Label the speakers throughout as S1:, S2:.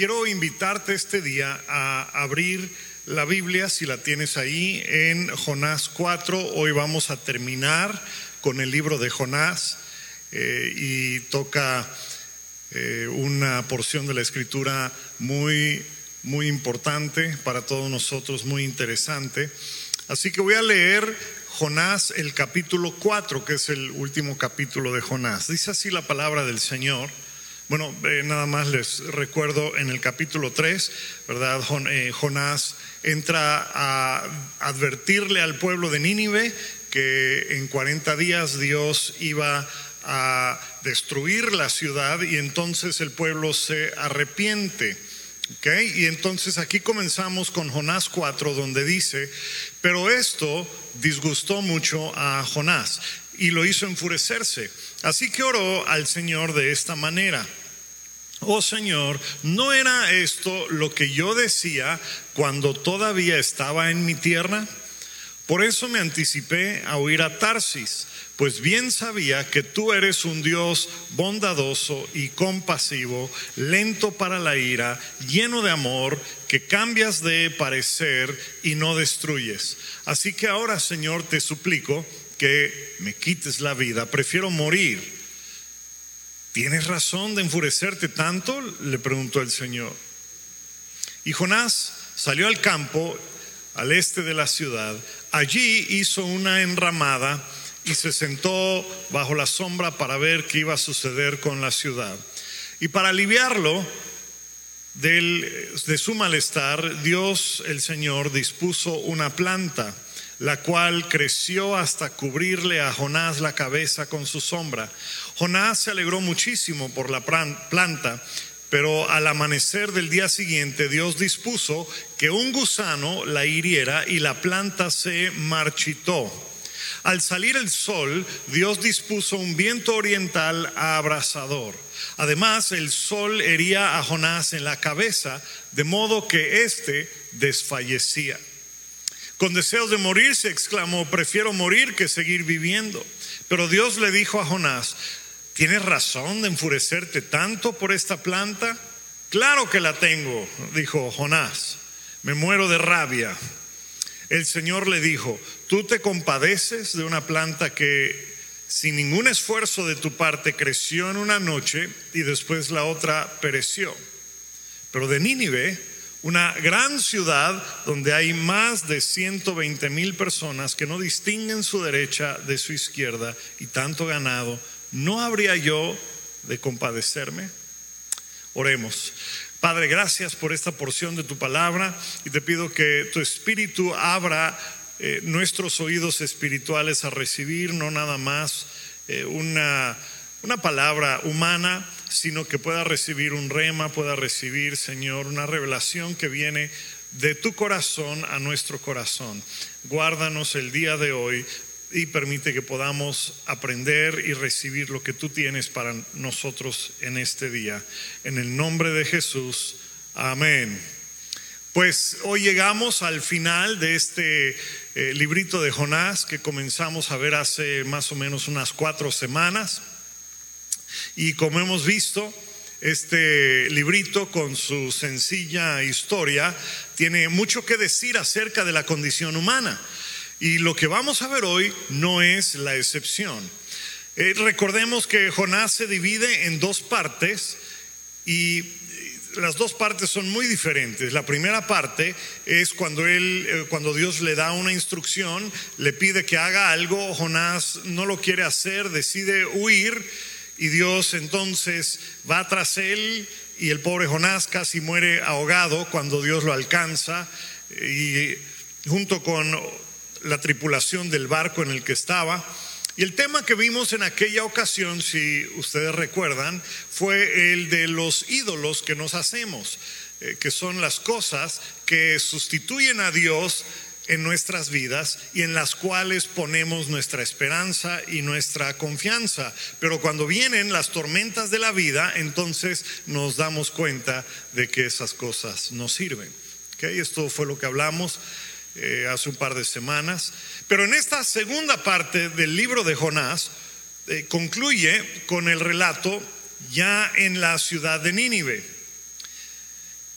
S1: quiero invitarte este día a abrir la Biblia, si la tienes ahí, en Jonás 4. Hoy vamos a terminar con el libro de Jonás eh, y toca eh, una porción de la escritura muy, muy importante para todos nosotros, muy interesante. Así que voy a leer Jonás el capítulo 4, que es el último capítulo de Jonás. Dice así la palabra del Señor. Bueno, eh, nada más les recuerdo en el capítulo 3, ¿verdad? Eh, Jonás entra a advertirle al pueblo de Nínive que en 40 días Dios iba a destruir la ciudad y entonces el pueblo se arrepiente. ¿Okay? Y entonces aquí comenzamos con Jonás 4, donde dice, pero esto disgustó mucho a Jonás y lo hizo enfurecerse. Así que oró al Señor de esta manera oh Señor, ¿no era esto lo que yo decía cuando todavía estaba en mi tierra? Por eso me anticipé a huir a Tarsis, pues bien sabía que tú eres un Dios bondadoso y compasivo, lento para la ira, lleno de amor, que cambias de parecer y no destruyes. Así que ahora, Señor, te suplico que me quites la vida, prefiero morir ¿Tienes razón de enfurecerte tanto? le preguntó el Señor. Y Jonás salió al campo al este de la ciudad. Allí hizo una enramada y se sentó bajo la sombra para ver qué iba a suceder con la ciudad. Y para aliviarlo de su malestar, Dios el Señor dispuso una planta la cual creció hasta cubrirle a Jonás la cabeza con su sombra. Jonás se alegró muchísimo por la planta, pero al amanecer del día siguiente Dios dispuso que un gusano la hiriera y la planta se marchitó. Al salir el sol, Dios dispuso un viento oriental abrasador. Además, el sol hería a Jonás en la cabeza, de modo que éste desfallecía. Con deseos de morir se exclamó, prefiero morir que seguir viviendo. Pero Dios le dijo a Jonás, ¿tienes razón de enfurecerte tanto por esta planta? Claro que la tengo, dijo Jonás, me muero de rabia. El Señor le dijo, tú te compadeces de una planta que sin ningún esfuerzo de tu parte creció en una noche y después la otra pereció. Pero de Nínive una gran ciudad donde hay más de 120 mil personas que no distinguen su derecha de su izquierda y tanto ganado, ¿no habría yo de compadecerme? Oremos. Padre, gracias por esta porción de tu palabra y te pido que tu espíritu abra eh, nuestros oídos espirituales a recibir no nada más eh, una, una palabra humana, sino que pueda recibir un rema, pueda recibir, Señor, una revelación que viene de tu corazón a nuestro corazón. Guárdanos el día de hoy y permite que podamos aprender y recibir lo que tú tienes para nosotros en este día. En el nombre de Jesús, amén. Pues hoy llegamos al final de este eh, librito de Jonás que comenzamos a ver hace más o menos unas cuatro semanas. Y como hemos visto, este librito con su sencilla historia tiene mucho que decir acerca de la condición humana. Y lo que vamos a ver hoy no es la excepción. Eh, recordemos que Jonás se divide en dos partes y las dos partes son muy diferentes. La primera parte es cuando él, eh, cuando Dios le da una instrucción, le pide que haga algo, Jonás no lo quiere hacer, decide huir y Dios entonces va tras él y el pobre Jonás casi muere ahogado cuando Dios lo alcanza y junto con la tripulación del barco en el que estaba. Y el tema que vimos en aquella ocasión, si ustedes recuerdan, fue el de los ídolos que nos hacemos, eh, que son las cosas que sustituyen a Dios en nuestras vidas y en las cuales ponemos nuestra esperanza y nuestra confianza. Pero cuando vienen las tormentas de la vida, entonces nos damos cuenta de que esas cosas no sirven. ¿Okay? Esto fue lo que hablamos eh, hace un par de semanas. Pero en esta segunda parte del libro de Jonás, eh, concluye con el relato ya en la ciudad de Nínive.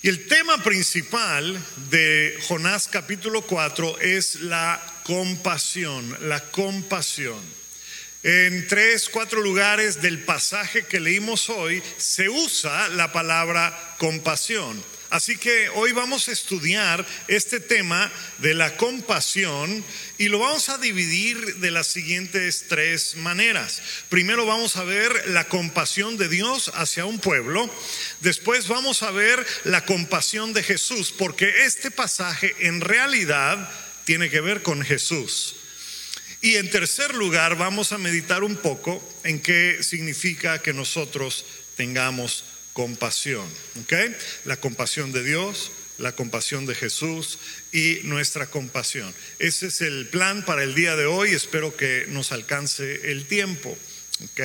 S1: Y el tema principal de Jonás capítulo 4 es la compasión, la compasión. En tres, cuatro lugares del pasaje que leímos hoy se usa la palabra compasión. Así que hoy vamos a estudiar este tema de la compasión y lo vamos a dividir de las siguientes tres maneras. Primero vamos a ver la compasión de Dios hacia un pueblo, después vamos a ver la compasión de Jesús, porque este pasaje en realidad tiene que ver con Jesús. Y en tercer lugar vamos a meditar un poco en qué significa que nosotros tengamos compasión. ¿ok? La compasión de Dios, la compasión de Jesús y nuestra compasión. Ese es el plan para el día de hoy. Espero que nos alcance el tiempo. ¿ok?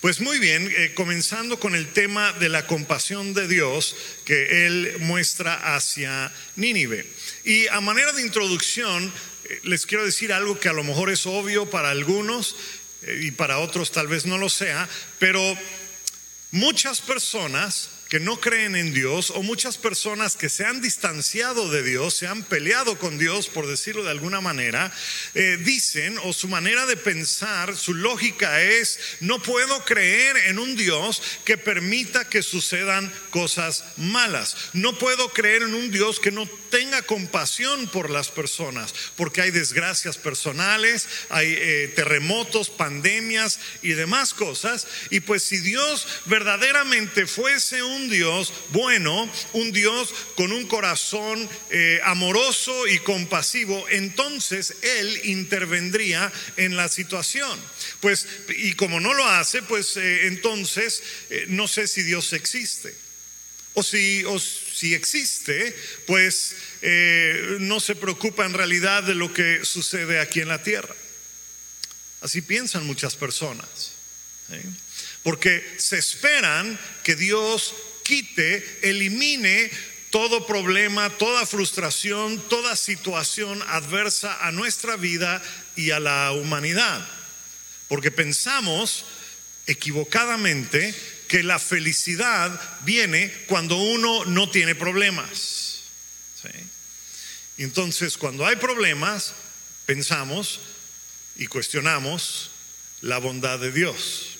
S1: Pues muy bien, eh, comenzando con el tema de la compasión de Dios que Él muestra hacia Nínive. Y a manera de introducción, eh, les quiero decir algo que a lo mejor es obvio para algunos eh, y para otros tal vez no lo sea, pero Muchas personas que no creen en Dios o muchas personas que se han distanciado de Dios, se han peleado con Dios, por decirlo de alguna manera, eh, dicen o su manera de pensar, su lógica es, no puedo creer en un Dios que permita que sucedan cosas malas. No puedo creer en un Dios que no tenga compasión por las personas, porque hay desgracias personales, hay eh, terremotos, pandemias y demás cosas. Y pues si Dios verdaderamente fuese un Dios bueno, un Dios con un corazón eh, amoroso y compasivo, entonces Él intervendría en la situación. Pues, y como no lo hace, pues eh, entonces eh, no sé si Dios existe. O si, o si existe, pues no se preocupa en realidad de lo que sucede aquí en la tierra. Así piensan muchas personas. Porque se esperan que Dios quite, elimine todo problema, toda frustración, toda situación adversa a nuestra vida y a la humanidad. Porque pensamos equivocadamente que la felicidad viene cuando uno no tiene problemas. Entonces, cuando hay problemas, pensamos y cuestionamos la bondad de Dios.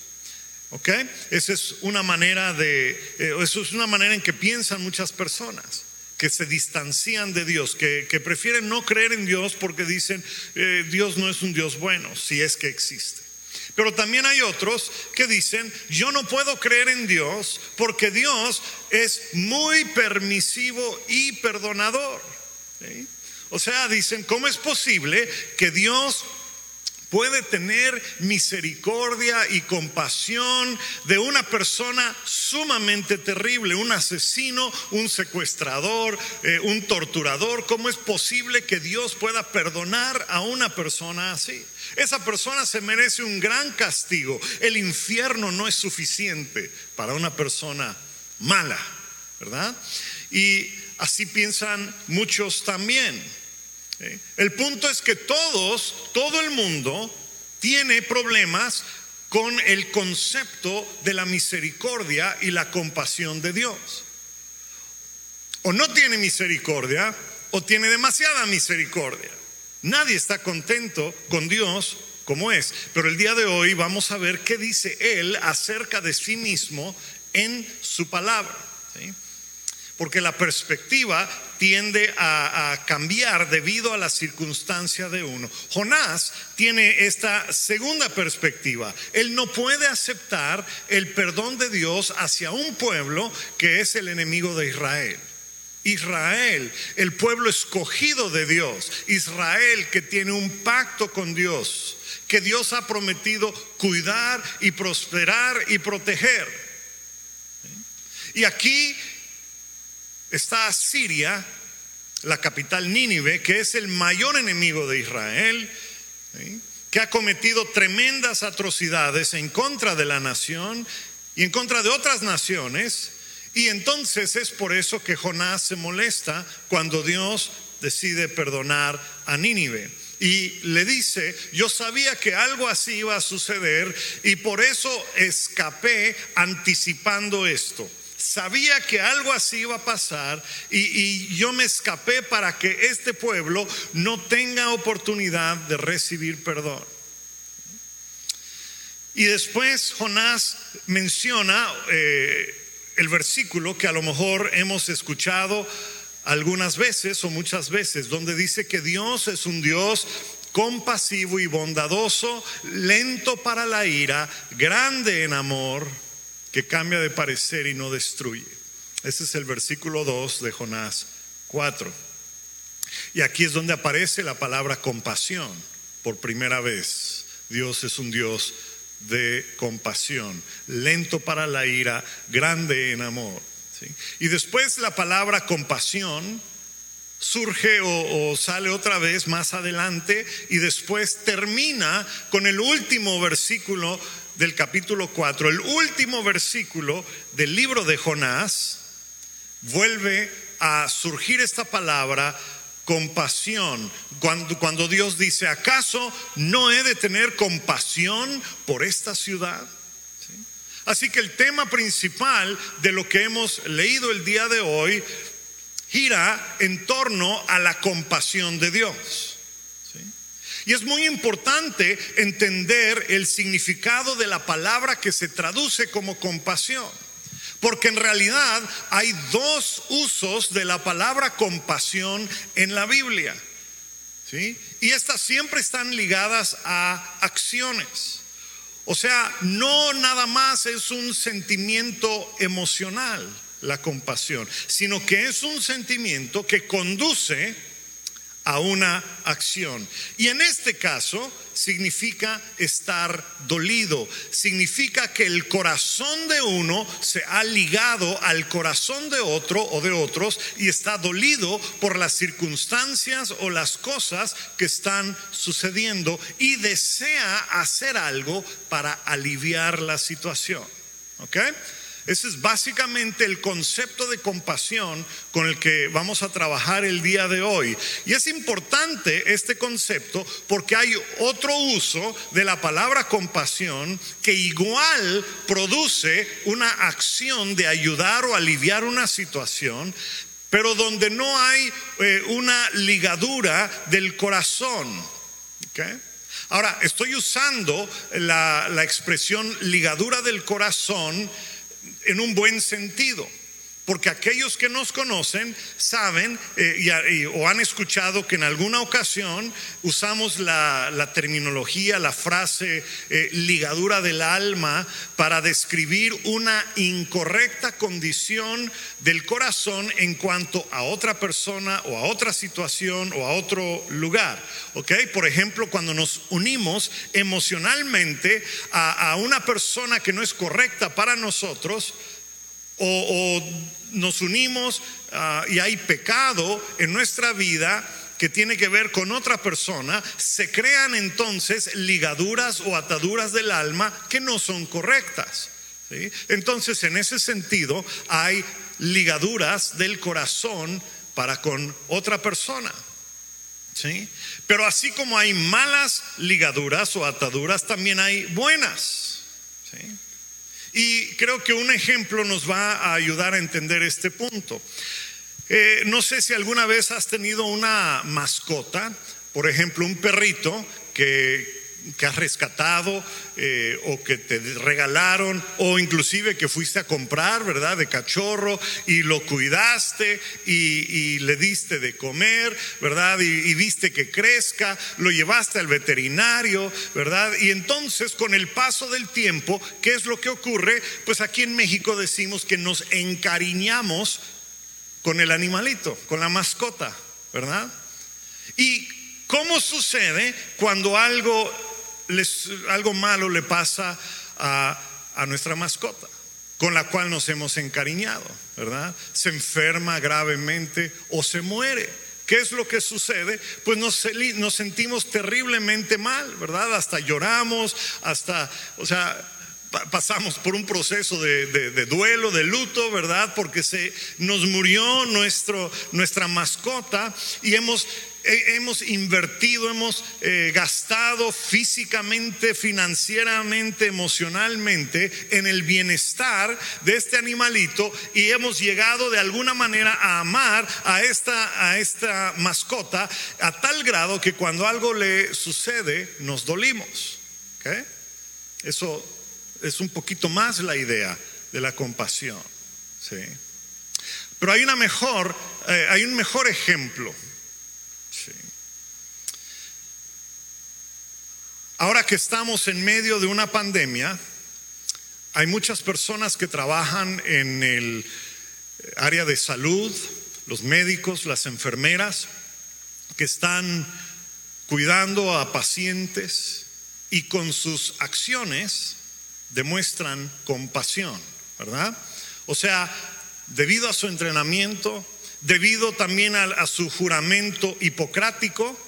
S1: ¿Ok? Esa es una manera de, eh, eso es una manera en que piensan muchas personas que se distancian de Dios, que, prefieren no creer en Dios porque dicen eh, Dios no es un Dios bueno, si es que existe. Pero también hay otros que dicen, yo no puedo creer en Dios porque Dios es muy permisivo y perdonador. O sea, dicen, ¿cómo es posible que Dios puede tener misericordia y compasión de una persona sumamente terrible, un asesino, un secuestrador, eh, un torturador. ¿Cómo es posible que Dios pueda perdonar a una persona así? Esa persona se merece un gran castigo. El infierno no es suficiente para una persona mala, ¿verdad? Y así piensan muchos también. El punto es que todos, todo el mundo tiene problemas con el concepto de la misericordia y la compasión de Dios. O no tiene misericordia o tiene demasiada misericordia. Nadie está contento con Dios como es. Pero el día de hoy vamos a ver qué dice Él acerca de sí mismo en su palabra. Porque la perspectiva tiende a, cambiar debido a la circunstancia de uno. Jonás tiene esta segunda perspectiva. Él no puede aceptar el perdón de Dios hacia un pueblo que es el enemigo de Israel. Israel, el pueblo escogido de Dios. Israel que tiene un pacto con Dios, que Dios ha prometido cuidar y prosperar y proteger. Y aquí está Siria, la capital Nínive, que es el mayor enemigo de Israel, que ha cometido tremendas atrocidades en contra de la nación y en contra de otras naciones. Y entonces es por eso que Jonás se molesta cuando Dios decide perdonar a Nínive. Y le dice, yo sabía que algo así iba a suceder y por eso escapé anticipando esto sabía que algo así iba a pasar y, yo me escapé para que este pueblo no tenga oportunidad de recibir perdón. Y después Jonás menciona eh, el versículo que a lo mejor hemos escuchado algunas veces o muchas veces, donde dice que Dios es un Dios compasivo y bondadoso, lento para la ira, grande en amor, que cambia de parecer y no destruye. Ese es el versículo 2 de Jonás 4. Y aquí es donde aparece la palabra compasión por primera vez. Dios es un Dios de compasión, lento para la ira, grande en amor. Y después la palabra compasión surge o, o, sale otra vez más adelante y después termina con el último versículo del capítulo 4, el último versículo del libro de Jonás, vuelve a surgir esta palabra compasión. Cuando, cuando Dios dice, ¿acaso no he de tener compasión por esta ciudad? Así que el tema principal de lo que hemos leído el día de hoy gira en torno a la compasión de Dios. Y es muy importante entender el significado de la palabra que se traduce como compasión. Porque en realidad hay dos usos de la palabra compasión en la Biblia. ¿sí? Y estas siempre están ligadas a acciones. O sea, no nada más es un sentimiento emocional la compasión, sino que es un sentimiento que conduce a una acción. Y en este caso significa estar dolido, significa que el corazón de uno se ha ligado al corazón de otro o de otros y está dolido por las circunstancias o las cosas que están sucediendo y desea hacer algo para aliviar la situación. ¿Ok? Ese es básicamente el concepto de compasión con el que vamos a trabajar el día de hoy. Y es importante este concepto porque hay otro uso de la palabra compasión que igual produce una acción de ayudar o aliviar una situación, pero donde no hay eh, una ligadura del corazón. Ahora, estoy usando la, la expresión ligadura del corazón en un buen sentido. Porque aquellos que nos conocen saben eh, o han escuchado que en alguna ocasión usamos la, terminología, la frase eh, ligadura del alma para describir una incorrecta condición del corazón en cuanto a otra persona o a otra situación o a otro lugar. ¿Ok? Por ejemplo, cuando nos unimos emocionalmente a, a una persona que no es correcta para nosotros, o, nos unimos ah, y hay pecado en nuestra vida que tiene que ver con otra persona, se crean entonces ligaduras o ataduras del alma que no son correctas. Entonces, en ese sentido, hay ligaduras del corazón para con otra persona. ¿sí? Pero así como hay malas ligaduras o ataduras, también hay buenas. Y creo que un ejemplo nos va a ayudar a entender este punto. Eh, no sé si alguna vez has tenido una mascota, por ejemplo, un perrito que que has rescatado eh, o que te regalaron o inclusive que fuiste a comprar, ¿verdad? De cachorro y lo cuidaste y, le diste de comer, ¿verdad? Y, y, viste que crezca, lo llevaste al veterinario, ¿verdad? Y entonces con el paso del tiempo, ¿qué es lo que ocurre? Pues aquí en México decimos que nos encariñamos con el animalito, con la mascota, ¿verdad? Y ¿Cómo sucede cuando algo algo malo le pasa a, a nuestra mascota, con la cual nos hemos encariñado, ¿verdad? Se enferma gravemente o se muere. ¿Qué es lo que sucede? Pues nos, nos, sentimos terriblemente mal, ¿verdad? Hasta lloramos, hasta, o sea, pasamos por un proceso de, duelo, de luto, ¿verdad? Porque se nos murió nuestro, nuestra mascota y hemos hemos invertido, hemos eh, gastado físicamente, financieramente, emocionalmente en el bienestar de este animalito y hemos llegado de alguna manera a amar a esta, a esta mascota a tal grado que cuando algo le sucede nos dolimos. Eso es un poquito más la idea de la compasión. Pero hay una mejor, eh, hay un mejor ejemplo. Ahora que estamos en medio de una pandemia, hay muchas personas que trabajan en el área de salud, los médicos, las enfermeras, que están cuidando a pacientes y con sus acciones demuestran compasión, ¿verdad? O sea, debido a su entrenamiento, debido también a, su juramento hipocrático,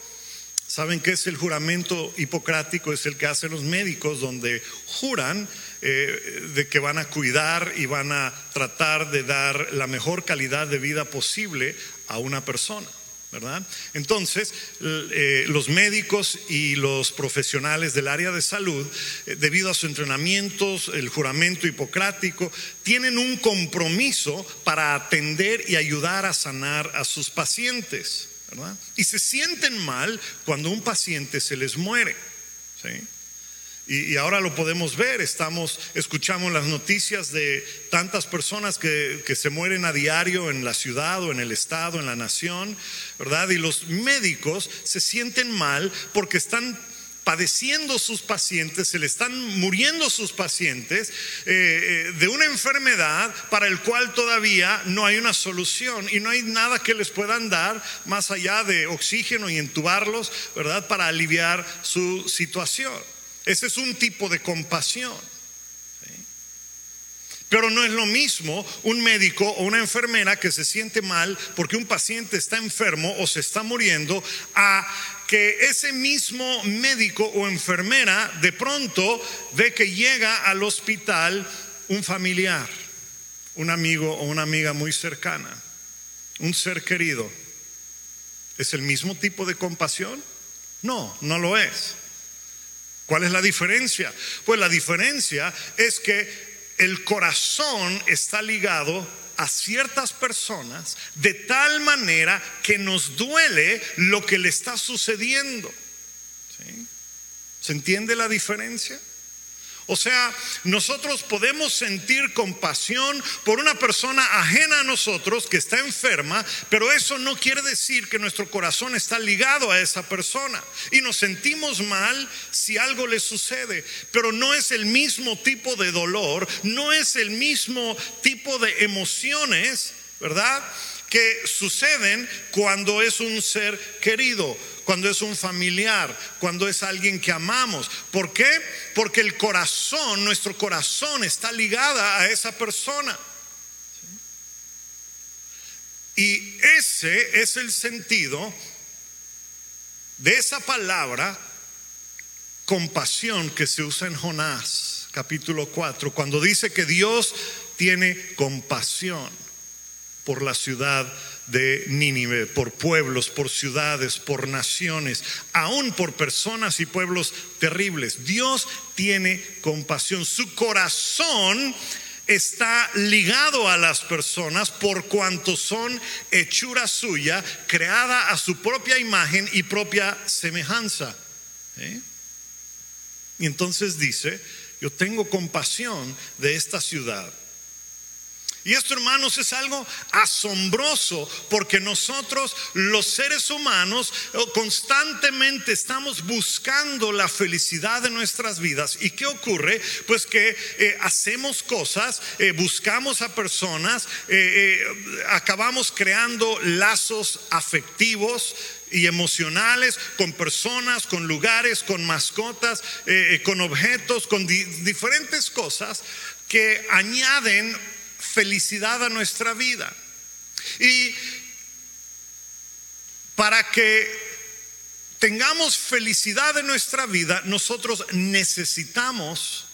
S1: ¿Saben qué es el juramento hipocrático? Es el que hacen los médicos donde juran eh, de que van a cuidar y van a tratar de dar la mejor calidad de vida posible a una persona. ¿verdad? Entonces, eh, los médicos y los profesionales del área de salud, eh, debido a sus entrenamientos, el juramento hipocrático, tienen un compromiso para atender y ayudar a sanar a sus pacientes, Y se sienten mal cuando un paciente se les muere, ¿sí? Y, ahora lo podemos ver, estamos, escuchamos las noticias de tantas personas que, que, se mueren a diario en la ciudad o en el estado, en la nación, ¿verdad? Y los médicos se sienten mal porque están padeciendo sus pacientes, se le están muriendo sus pacientes eh, eh, de una enfermedad para el cual todavía no hay una solución y no hay nada que les puedan dar más allá de oxígeno y entubarlos, ¿verdad? Para aliviar su situación. Ese es un tipo de compasión. Pero no es lo mismo un médico o una enfermera que se siente mal porque un paciente está enfermo o se está muriendo a que ese mismo médico o enfermera de pronto ve que llega al hospital un familiar, un amigo o una amiga muy cercana, un ser querido. ¿Es el mismo tipo de compasión? No, no lo es. ¿Cuál es la diferencia? Pues la diferencia es que el corazón está ligado a ciertas personas de tal manera que nos duele lo que le está sucediendo. ¿Se entiende la diferencia? O sea, nosotros podemos sentir compasión por una persona ajena a nosotros que está enferma, pero eso no quiere decir que nuestro corazón está ligado a esa persona. Y nos sentimos mal si algo le sucede, pero no es el mismo tipo de dolor, no es el mismo tipo de emociones, ¿verdad? Que suceden cuando es un ser querido cuando es un familiar, cuando es alguien que amamos. ¿Por qué? Porque el corazón, nuestro corazón está ligada a esa persona. Y ese es el sentido de esa palabra compasión que se usa en Jonás, capítulo 4, cuando dice que Dios tiene compasión por la ciudad de Nínive, por pueblos, por ciudades, por naciones, aún por personas y pueblos terribles. Dios tiene compasión. Su corazón está ligado a las personas por cuanto son hechura suya, creada a su propia imagen y propia semejanza. ¿Eh? Y entonces dice, yo tengo compasión de esta ciudad y esto, hermanos, es algo asombroso porque nosotros, los seres humanos, eh, constantemente estamos buscando la felicidad de nuestras vidas. ¿Y qué ocurre? Pues que eh, hacemos cosas, eh, buscamos a personas, acabamos creando lazos afectivos y emocionales con personas, con lugares, con mascotas, con objetos, con diferentes cosas que añaden felicidad a nuestra vida. Y para que tengamos felicidad en nuestra vida, nosotros necesitamos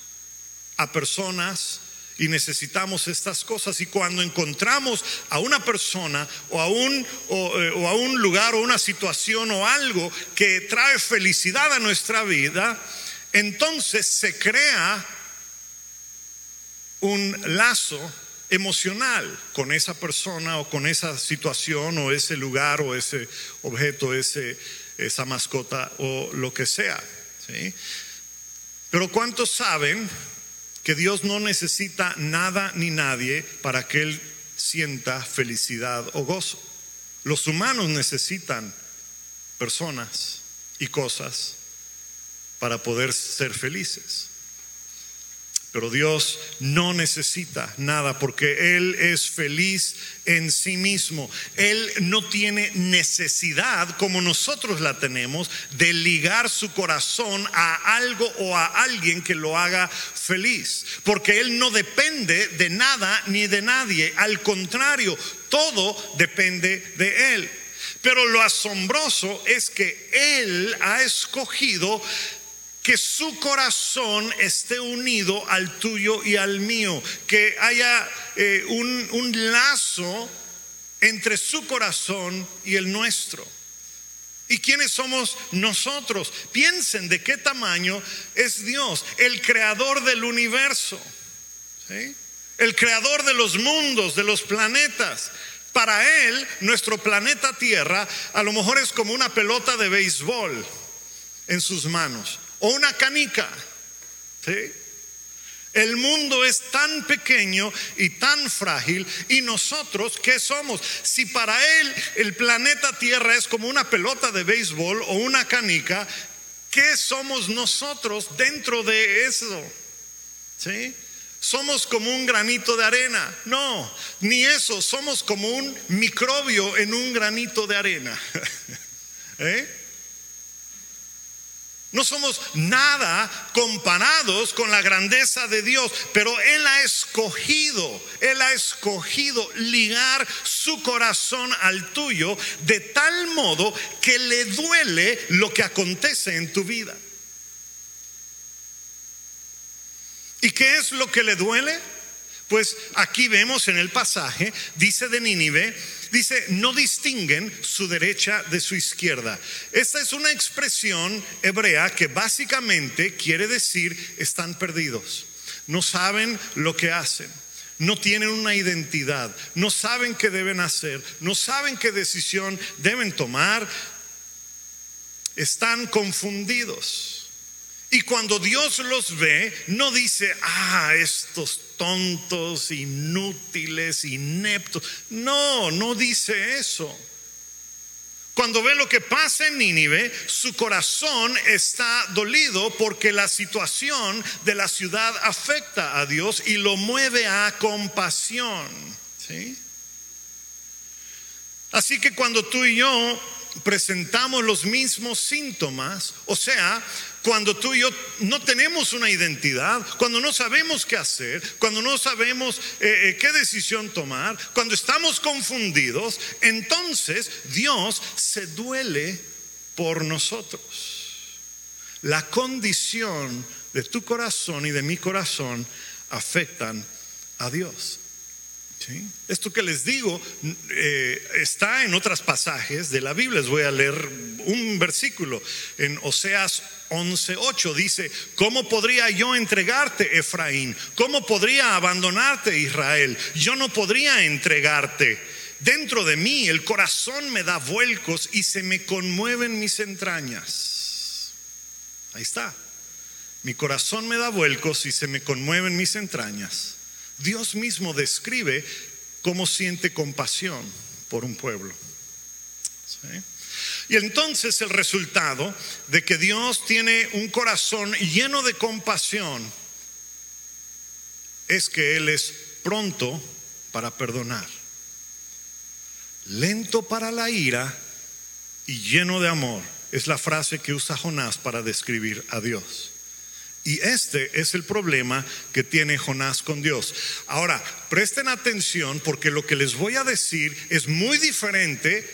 S1: a personas y necesitamos estas cosas. Y cuando encontramos a una persona o a un, o, eh, a un lugar o una situación o algo que trae felicidad a nuestra vida, entonces se crea un lazo emocional con esa persona o con esa situación o ese lugar o ese objeto, ese, esa mascota o lo que sea. Pero ¿cuántos saben que Dios no necesita nada ni nadie para que Él sienta felicidad o gozo? Los humanos necesitan personas y cosas para poder ser felices. Pero Dios no necesita nada porque Él es feliz en sí mismo. Él no tiene necesidad, como nosotros la tenemos, de ligar su corazón a algo o a alguien que lo haga feliz. Porque Él no depende de nada ni de nadie. Al contrario, todo depende de Él. Pero lo asombroso es que Él ha escogido que su corazón esté unido al tuyo y al mío, que haya eh, un, un lazo entre su corazón y el nuestro. ¿Y quiénes somos nosotros? Piensen de qué tamaño es Dios, el creador del universo, el creador de los mundos, de los planetas. Para Él, nuestro planeta Tierra a lo mejor es como una pelota de béisbol en sus manos o una canica. ¿sí? El mundo es tan pequeño y tan frágil y nosotros, ¿qué somos? Si para él el planeta Tierra es como una pelota de béisbol o una canica, ¿qué somos nosotros dentro de eso? ¿Sí? Somos como un granito de arena. No, ni eso, somos como un microbio en un granito de arena. ¿Eh? No somos nada comparados con la grandeza de Dios, pero Él ha escogido, Él ha escogido ligar su corazón al tuyo de tal modo que le duele lo que acontece en tu vida. ¿Y qué es lo que le duele? Pues aquí vemos en el pasaje, dice de Nínive, Dice, no distinguen su derecha de su izquierda. Esta es una expresión hebrea que básicamente quiere decir están perdidos. No saben lo que hacen. No tienen una identidad, no saben qué deben hacer, no saben qué decisión deben tomar, están confundidos. Y cuando Dios los ve, no dice, ah, estos tontos, inútiles, ineptos. No, no dice eso. Cuando ve lo que pasa en Nínive, su corazón está dolido porque la situación de la ciudad afecta a Dios y lo mueve a compasión. ¿sí? Así que cuando tú y yo presentamos los mismos síntomas, o sea, cuando tú y yo no tenemos una identidad, cuando no sabemos qué hacer, cuando no sabemos eh, eh, qué decisión tomar, cuando estamos confundidos, entonces Dios se duele por nosotros. La condición de tu corazón y de mi corazón afectan a Dios. Esto que les digo eh, está en otros pasajes de la Biblia. Les voy a leer un versículo en Oseas 11:8. Dice: ¿Cómo podría yo entregarte, Efraín? ¿Cómo podría abandonarte, Israel? Yo no podría entregarte. Dentro de mí el corazón me da vuelcos y se me conmueven mis entrañas. Ahí está. Mi corazón me da vuelcos y se me conmueven mis entrañas. Dios mismo describe cómo siente compasión por un pueblo. Y entonces el resultado de que Dios tiene un corazón lleno de compasión es que Él es pronto para perdonar, lento para la ira y lleno de amor. Es la frase que usa Jonás para describir a Dios. Y este es el problema que tiene Jonás con Dios. Ahora, presten atención porque lo que les voy a decir es muy diferente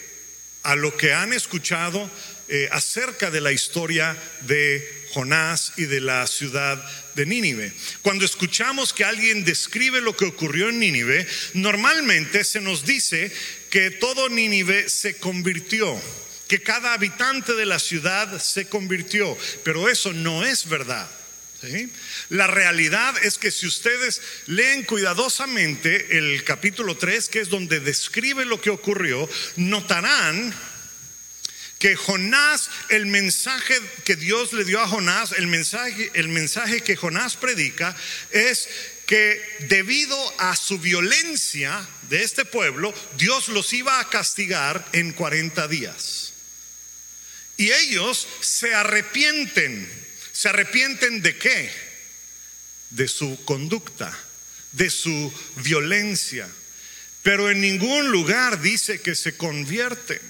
S1: a lo que han escuchado eh, acerca de la historia de Jonás y de la ciudad de Nínive. Cuando escuchamos que alguien describe lo que ocurrió en Nínive, normalmente se nos dice que todo Nínive se convirtió, que cada habitante de la ciudad se convirtió, pero eso no es verdad. La realidad es que si ustedes leen cuidadosamente el capítulo 3, que es donde describe lo que ocurrió, notarán que Jonás, el mensaje que Dios le dio a Jonás, el mensaje, el mensaje que Jonás predica es que debido a su violencia de este pueblo, Dios los iba a castigar en 40 días. Y ellos se arrepienten. ¿Se arrepienten de qué? De su conducta, de su violencia. Pero en ningún lugar dice que se convierten.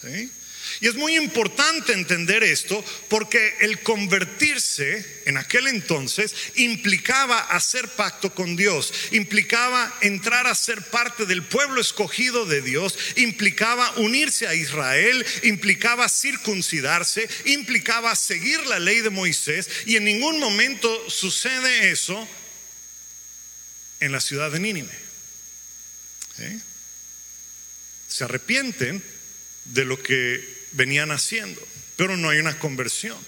S1: ¿sí? Y es muy importante entender esto porque el convertirse en aquel entonces implicaba hacer pacto con Dios, implicaba entrar a ser parte del pueblo escogido de Dios, implicaba unirse a Israel, implicaba circuncidarse, implicaba seguir la ley de Moisés y en ningún momento sucede eso en la ciudad de Nínive. ¿Eh? Se arrepienten de lo que venían haciendo, pero no hay una conversión.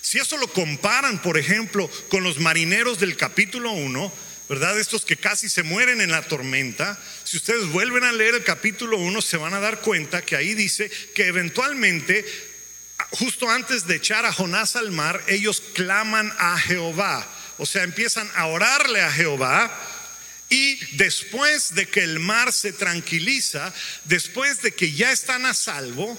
S1: Si eso lo comparan, por ejemplo, con los marineros del capítulo 1, ¿verdad? Estos que casi se mueren en la tormenta, si ustedes vuelven a leer el capítulo 1, se van a dar cuenta que ahí dice que eventualmente, justo antes de echar a Jonás al mar, ellos claman a Jehová. O sea, empiezan a orarle a Jehová y después de que el mar se tranquiliza, después de que ya están a salvo,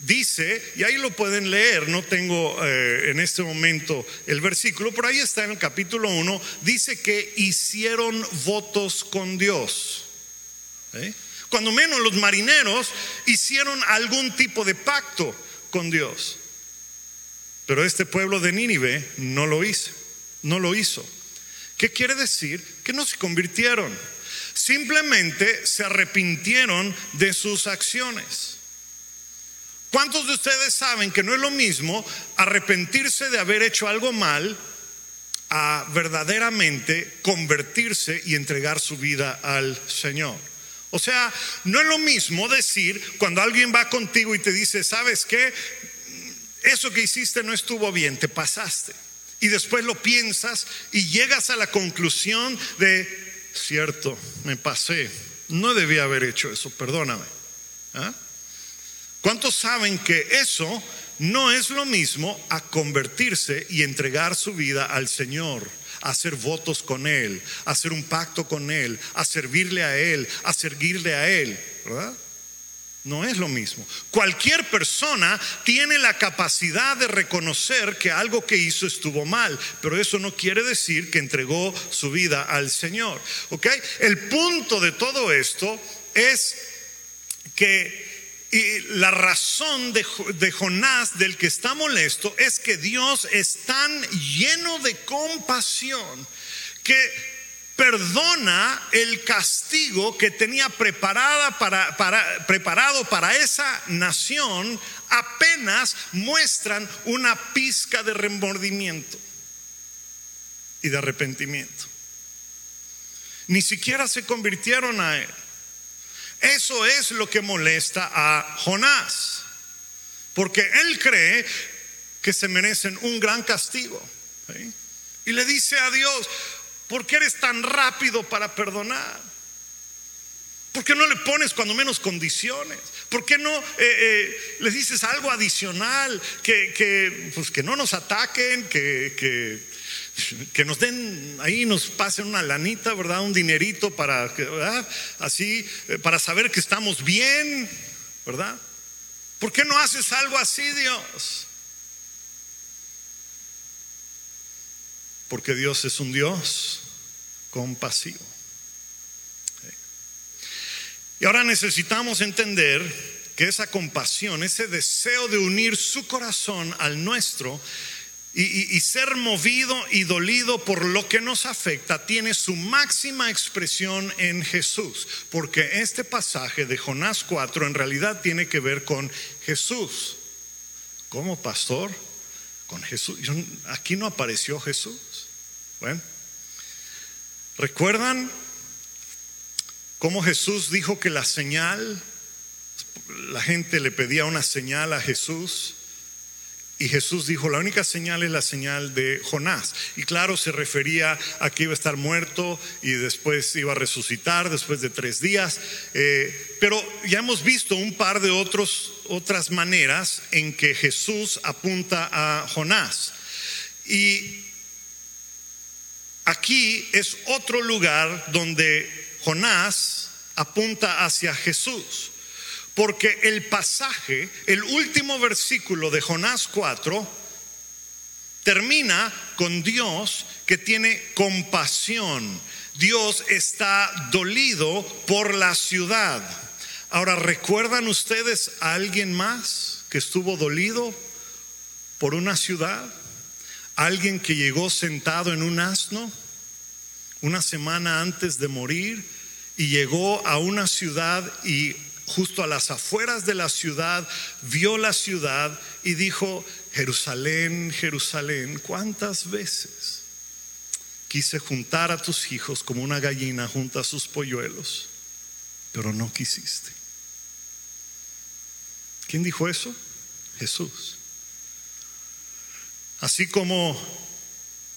S1: Dice, y ahí lo pueden leer, no tengo eh, en este momento el versículo, pero ahí está en el capítulo 1, dice que hicieron votos con Dios. Cuando menos los marineros hicieron algún tipo de pacto con Dios. Pero este pueblo de Nínive no lo hizo, no lo hizo. ¿Qué quiere decir? Que no se convirtieron. Simplemente se arrepintieron de sus acciones. ¿Cuántos de ustedes saben que no es lo mismo arrepentirse de haber hecho algo mal a verdaderamente convertirse y entregar su vida al Señor? O sea, no es lo mismo decir cuando alguien va contigo y te dice, ¿sabes qué? Eso que hiciste no estuvo bien, te pasaste. Y después lo piensas y llegas a la conclusión de, cierto, me pasé, no debía haber hecho eso, perdóname. ¿Ah? ¿Cuántos saben que eso no es lo mismo a convertirse y entregar su vida al Señor? Hacer votos con Él, hacer un pacto con Él, a servirle a Él, a seguirle a Él, ¿verdad? No es lo mismo. Cualquier persona tiene la capacidad de reconocer que algo que hizo estuvo mal, pero eso no quiere decir que entregó su vida al Señor. ¿Ok? El punto de todo esto es que y la razón de, Jonás del que está molesto es que Dios es tan lleno de compasión que perdona el castigo que tenía para, preparado para esa nación apenas muestran una pizca de remordimiento y de arrepentimiento. Ni siquiera se convirtieron a él. Eso es lo que molesta a Jonás, porque él cree que se merecen un gran castigo. Y le dice a Dios, ¿por qué eres tan rápido para perdonar? ¿Por qué no le pones cuando menos condiciones? ¿Por qué no eh, eh, le dices algo adicional? Que, que, pues que no nos ataquen, que, que que nos den ahí, nos pasen una lanita, ¿verdad? Un dinerito para, ¿verdad? Así, eh, para saber que estamos bien, ¿verdad? ¿Por qué no haces algo así, Dios? Porque Dios es un Dios compasivo. Y ahora necesitamos entender que esa compasión, ese deseo de unir su corazón al nuestro, y, ser movido y dolido por lo que nos afecta tiene su máxima expresión en Jesús, porque este pasaje de Jonás 4 en realidad tiene que ver con Jesús. ¿Cómo, pastor? Con Jesús. aquí no apareció Jesús. Bueno, ¿recuerdan cómo Jesús dijo que la señal, la gente le pedía una señal a Jesús? Y Jesús dijo, la única señal es la señal de Jonás. Y claro, se refería a que iba a estar muerto y después iba a resucitar después de tres días. Eh, pero ya hemos visto un par de otros, otras maneras en que Jesús apunta a Jonás. Y aquí es otro lugar donde Jonás apunta hacia Jesús. Porque el pasaje, el último versículo de Jonás 4, termina con Dios que tiene compasión. Dios está dolido por la ciudad. Ahora, ¿recuerdan ustedes a alguien más que estuvo dolido por una ciudad? ¿Alguien que llegó sentado en un asno una semana antes de morir y llegó a una ciudad y justo a las afueras de la ciudad, vio la ciudad y dijo, Jerusalén, Jerusalén, ¿cuántas veces quise juntar a tus hijos como una gallina junta a sus polluelos, pero no quisiste? ¿Quién dijo eso? Jesús. Así como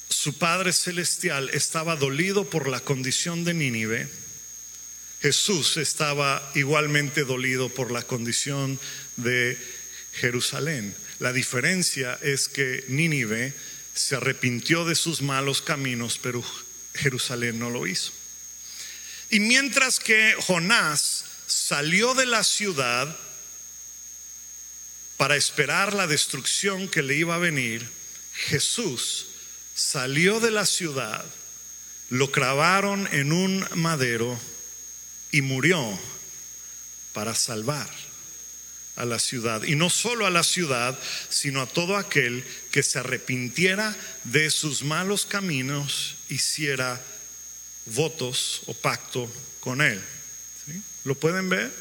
S1: su Padre Celestial estaba dolido por la condición de Nínive, Jesús estaba igualmente dolido por la condición de Jerusalén. La diferencia es que Nínive se arrepintió de sus malos caminos, pero Jerusalén no lo hizo. Y mientras que Jonás salió de la ciudad para esperar la destrucción que le iba a venir, Jesús salió de la ciudad, lo clavaron en un madero, y murió para salvar a la ciudad. Y no solo a la ciudad, sino a todo aquel que se arrepintiera de sus malos caminos, hiciera votos o pacto con él. ¿Lo pueden ver?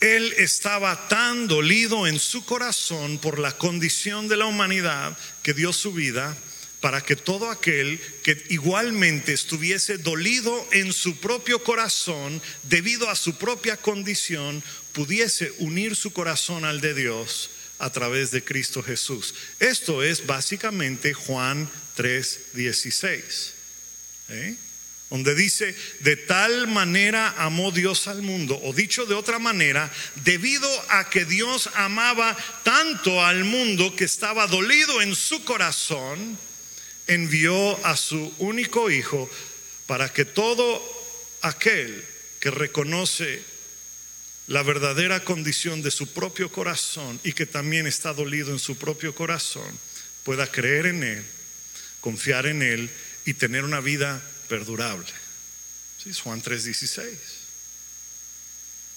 S1: Él estaba tan dolido en su corazón por la condición de la humanidad que dio su vida para que todo aquel que igualmente estuviese dolido en su propio corazón debido a su propia condición pudiese unir su corazón al de Dios a través de Cristo Jesús. Esto es básicamente Juan 3:16, ¿eh? donde dice, de tal manera amó Dios al mundo, o dicho de otra manera, debido a que Dios amaba tanto al mundo que estaba dolido en su corazón, envió a su único Hijo para que todo aquel que reconoce la verdadera condición de su propio corazón y que también está dolido en su propio corazón, pueda creer en Él, confiar en Él y tener una vida perdurable. ¿Sí? Juan 3:16.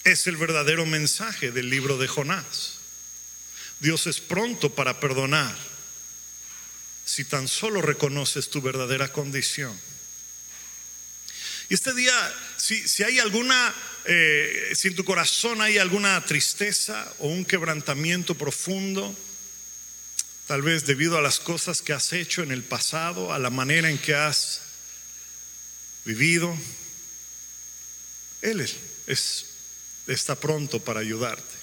S1: Es el verdadero mensaje del libro de Jonás. Dios es pronto para perdonar si tan solo reconoces tu verdadera condición. Y este día, si, si hay alguna, eh, si en tu corazón hay alguna tristeza o un quebrantamiento profundo, tal vez debido a las cosas que has hecho en el pasado, a la manera en que has vivido, Él es, está pronto para ayudarte.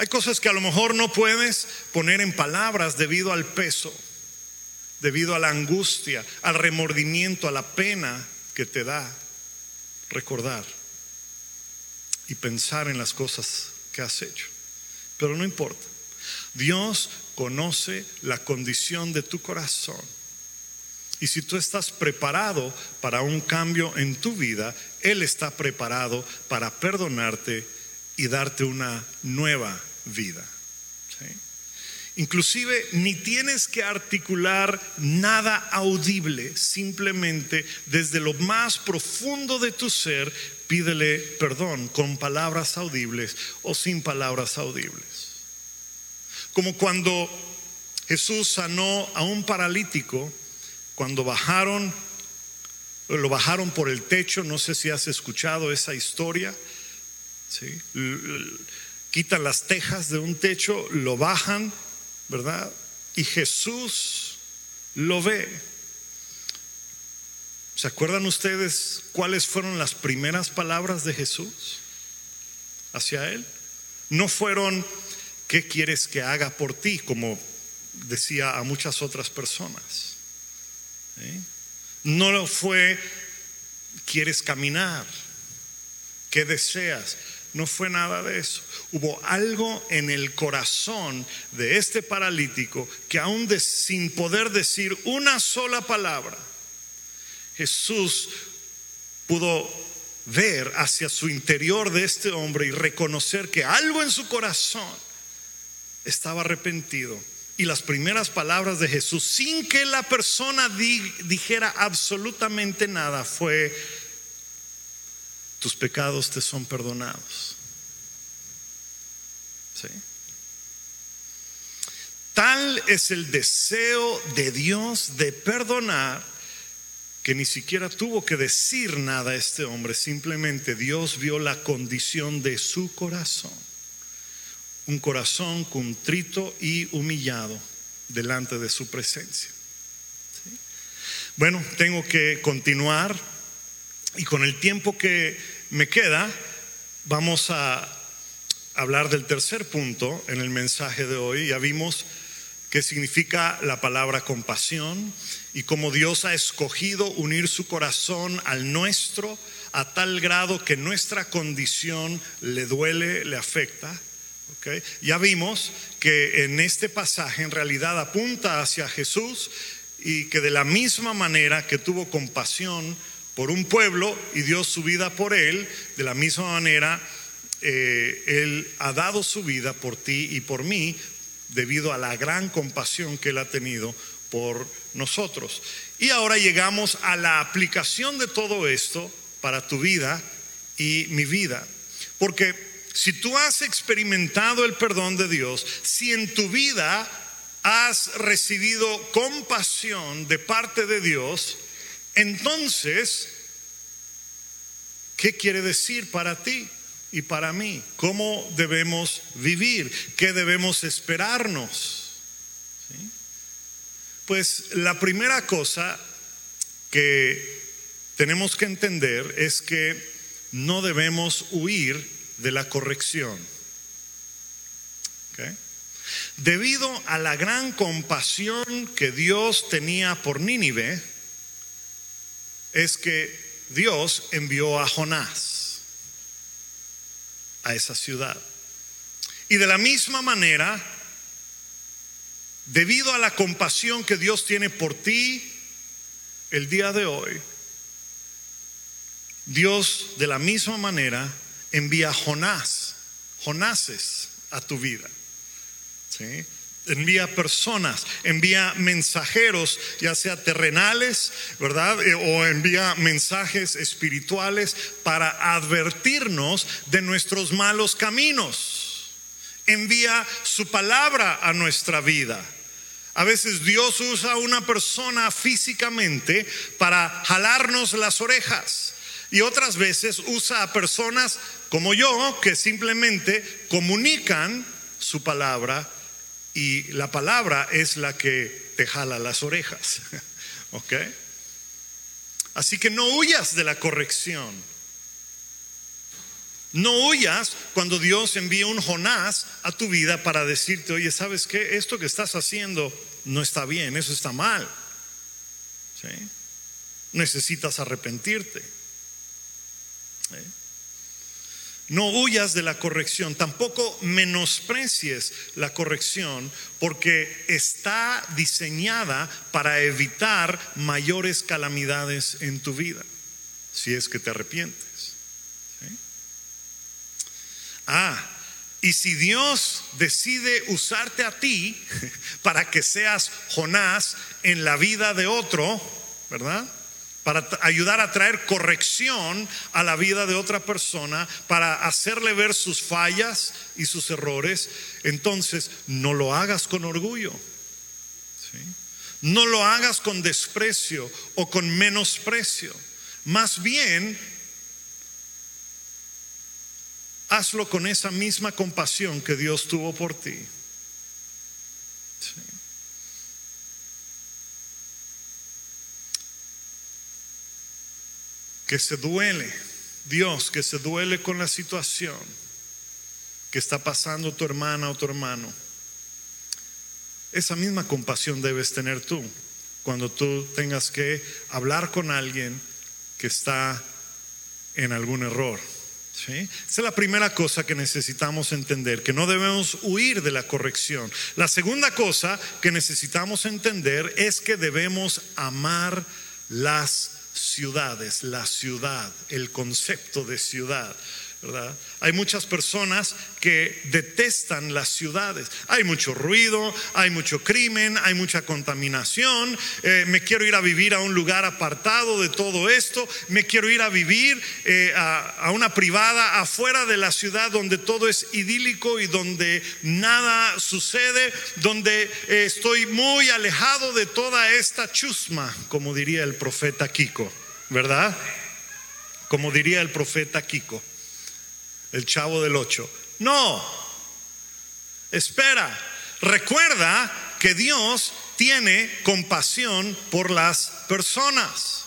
S1: Hay cosas que a lo mejor no puedes poner en palabras debido al peso, debido a la angustia, al remordimiento, a la pena que te da recordar y pensar en las cosas que has hecho. Pero no importa. Dios conoce la condición de tu corazón. Y si tú estás preparado para un cambio en tu vida, Él está preparado para perdonarte y darte una nueva vida. Inclusive ni tienes que articular nada audible, simplemente desde lo más profundo de tu ser pídele perdón con palabras audibles o sin palabras audibles. Como cuando Jesús sanó a un paralítico, cuando bajaron, lo bajaron por el techo, no sé si has escuchado esa historia. ¿sí? Quitan las tejas de un techo, lo bajan, ¿verdad? Y Jesús lo ve. ¿Se acuerdan ustedes cuáles fueron las primeras palabras de Jesús hacia él? No fueron, ¿qué quieres que haga por ti? Como decía a muchas otras personas. ¿Eh? No fue, ¿quieres caminar? ¿Qué deseas? No fue nada de eso. Hubo algo en el corazón de este paralítico que aún sin poder decir una sola palabra, Jesús pudo ver hacia su interior de este hombre y reconocer que algo en su corazón estaba arrepentido. Y las primeras palabras de Jesús, sin que la persona dijera absolutamente nada, fue, tus pecados te son perdonados. ¿Sí? Tal es el deseo de Dios de perdonar que ni siquiera tuvo que decir nada a este hombre, simplemente Dios vio la condición de su corazón, un corazón contrito y humillado delante de su presencia. Bueno, tengo que continuar y con el tiempo que me queda, vamos a hablar del tercer punto en el mensaje de hoy. Ya vimos qué significa la palabra compasión y cómo Dios ha escogido unir su corazón al nuestro a tal grado que nuestra condición le duele, le afecta. Ya vimos que en este pasaje en realidad apunta hacia Jesús y que de la misma manera que tuvo compasión por un pueblo y dio su vida por él, de la misma manera eh, Él ha dado su vida por ti y por mí debido a la gran compasión que Él ha tenido por nosotros. Y ahora llegamos a la aplicación de todo esto para tu vida y mi vida. Porque si tú has experimentado el perdón de Dios, si en tu vida has recibido compasión de parte de Dios, entonces, ¿qué quiere decir para ti y para mí? ¿Cómo debemos vivir? ¿Qué debemos esperarnos? Pues la primera cosa que tenemos que entender es que no debemos huir de la corrección. Debido a la gran compasión que Dios tenía por Nínive, es que Dios envió a Jonás a esa ciudad. Y de la misma manera, debido a la compasión que Dios tiene por ti el día de hoy, Dios de la misma manera envía Jonás, Jonases a tu vida. ¿sí? Envía personas, envía mensajeros, ya sea terrenales, ¿verdad? Eh, o envía mensajes espirituales para advertirnos de nuestros malos caminos. Envía su palabra a nuestra vida. A veces Dios usa a una persona físicamente para jalarnos las orejas. Y otras veces usa a personas como yo que simplemente comunican su palabra y la palabra es la que te jala las orejas. ¿Ok? Así que no huyas de la corrección. No huyas cuando Dios envía un Jonás a tu vida para decirte, oye, ¿sabes qué? Esto que estás haciendo no está bien, eso está mal. Necesitas arrepentirte. ¿Sí? No huyas de la corrección, tampoco menosprecies la corrección, porque está diseñada para evitar mayores calamidades en tu vida, si es que te arrepientes. Ah, y si Dios decide usarte a ti para que seas Jonás en la vida de otro, ¿verdad? Para ayudar a traer corrección a la vida de otra persona, para hacerle ver sus fallas y sus errores, entonces no lo hagas con orgullo. No lo hagas con desprecio o con menosprecio. Más bien, hazlo con esa misma compasión que Dios tuvo por ti. Sí. Que se duele, Dios, que se duele con la situación que está pasando tu hermana o tu hermano. Esa misma compasión debes tener tú cuando tú tengas que hablar con alguien que está en algún error. ¿sí? Esa es la primera cosa que necesitamos entender, que no debemos huir de la corrección. La segunda cosa que necesitamos entender es que debemos amar las ciudades, la ciudad, el concepto de ciudad. Hay muchas personas que detestan las ciudades. Hay mucho ruido, hay mucho crimen, hay mucha contaminación. Eh, me quiero ir a vivir a un lugar apartado de todo esto. Me quiero ir a vivir eh, a, una privada afuera de la ciudad donde todo es idílico y donde nada sucede, donde eh, estoy muy alejado de toda esta chusma, como diría el profeta Kiko, ¿verdad? Como diría el profeta Kiko el chavo del ocho. No, espera, recuerda que Dios tiene compasión por las personas.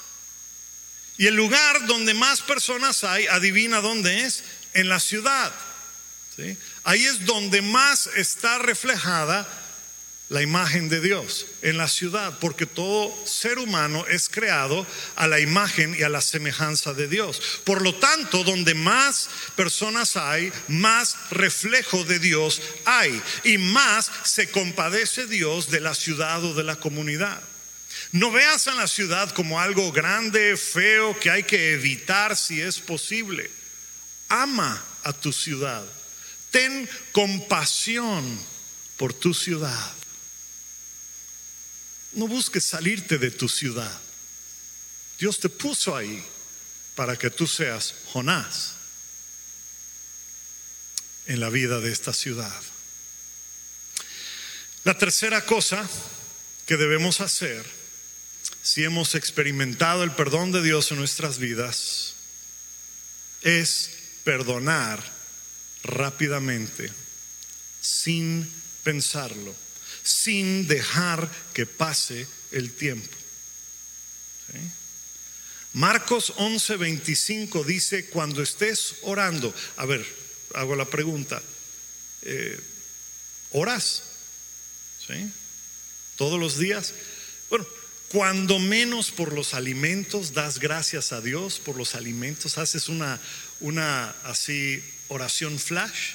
S1: Y el lugar donde más personas hay, adivina dónde es, en la ciudad. Ahí es donde más está reflejada la imagen de Dios en la ciudad, porque todo ser humano es creado a la imagen y a la semejanza de Dios. Por lo tanto, donde más personas hay, más reflejo de Dios hay y más se compadece Dios de la ciudad o de la comunidad. No veas a la ciudad como algo grande, feo, que hay que evitar si es posible. Ama a tu ciudad. Ten compasión por tu ciudad. No busques salirte de tu ciudad. Dios te puso ahí para que tú seas Jonás en la vida de esta ciudad. La tercera cosa que debemos hacer si hemos experimentado el perdón de Dios en nuestras vidas es perdonar rápidamente, sin pensarlo sin dejar que pase el tiempo. Marcos 11:25 dice, cuando estés orando, a ver, hago la pregunta, eh, ¿oras? ¿Sí? ¿Todos los días? Bueno, cuando menos por los alimentos, das gracias a Dios por los alimentos, haces una, una así oración flash,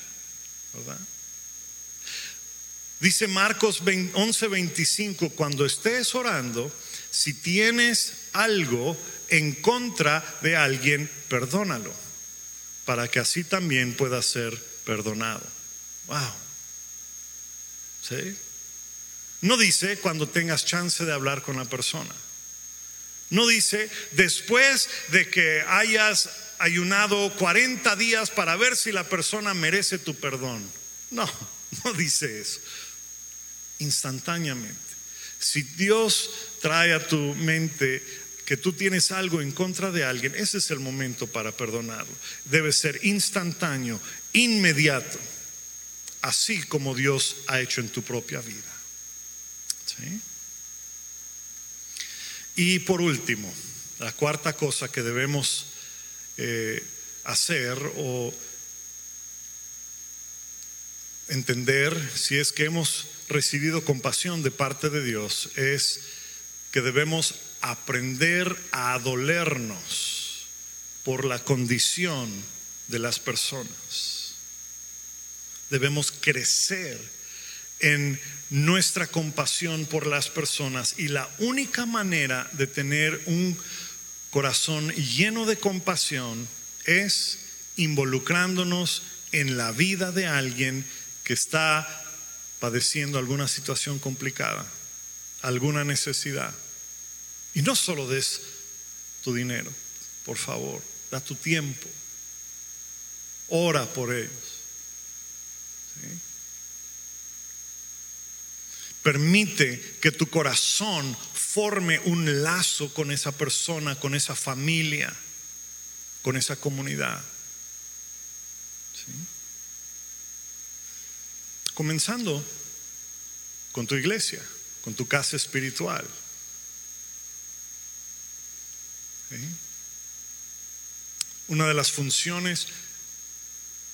S1: ¿verdad? Dice Marcos 11:25, cuando estés orando, si tienes algo en contra de alguien, perdónalo, para que así también pueda ser perdonado. Wow. ¿Sí? No dice cuando tengas chance de hablar con la persona. No dice después de que hayas ayunado 40 días para ver si la persona merece tu perdón. No, no dice eso instantáneamente. Si Dios trae a tu mente que tú tienes algo en contra de alguien, ese es el momento para perdonarlo. Debe ser instantáneo, inmediato, así como Dios ha hecho en tu propia vida. Y por último, la cuarta cosa que debemos eh, hacer o entender si es que hemos recibido compasión de parte de Dios es que debemos aprender a dolernos por la condición de las personas. Debemos crecer en nuestra compasión por las personas y la única manera de tener un corazón lleno de compasión es involucrándonos en la vida de alguien que está padeciendo alguna situación complicada, alguna necesidad. Y no solo des tu dinero, por favor, da tu tiempo, ora por ellos. Permite que tu corazón forme un lazo con esa persona, con esa familia, con esa comunidad. Comenzando con tu iglesia, con tu casa espiritual. Una de las funciones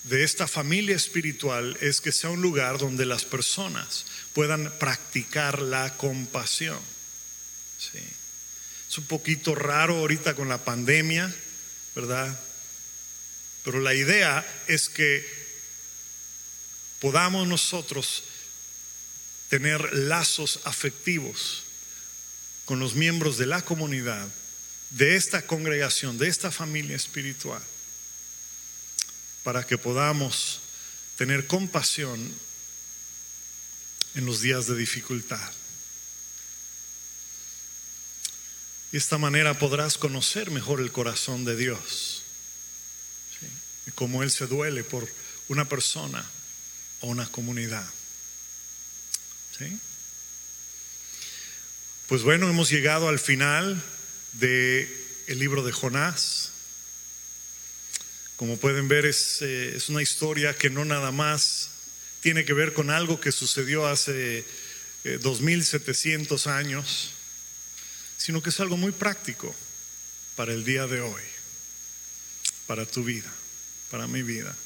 S1: de esta familia espiritual es que sea un lugar donde las personas puedan practicar la compasión. Es un poquito raro ahorita con la pandemia, ¿verdad? Pero la idea es que podamos nosotros tener lazos afectivos con los miembros de la comunidad, de esta congregación, de esta familia espiritual, para que podamos tener compasión en los días de dificultad. De esta manera podrás conocer mejor el corazón de Dios y cómo Él se duele por una persona o una comunidad. Pues bueno, hemos llegado al final del el libro de Jonás. Como pueden ver, es, eh, es, una historia que no nada más tiene que ver con algo que sucedió hace 2700 eh, años, sino que es algo muy práctico para el día de hoy, para tu vida, para mi vida.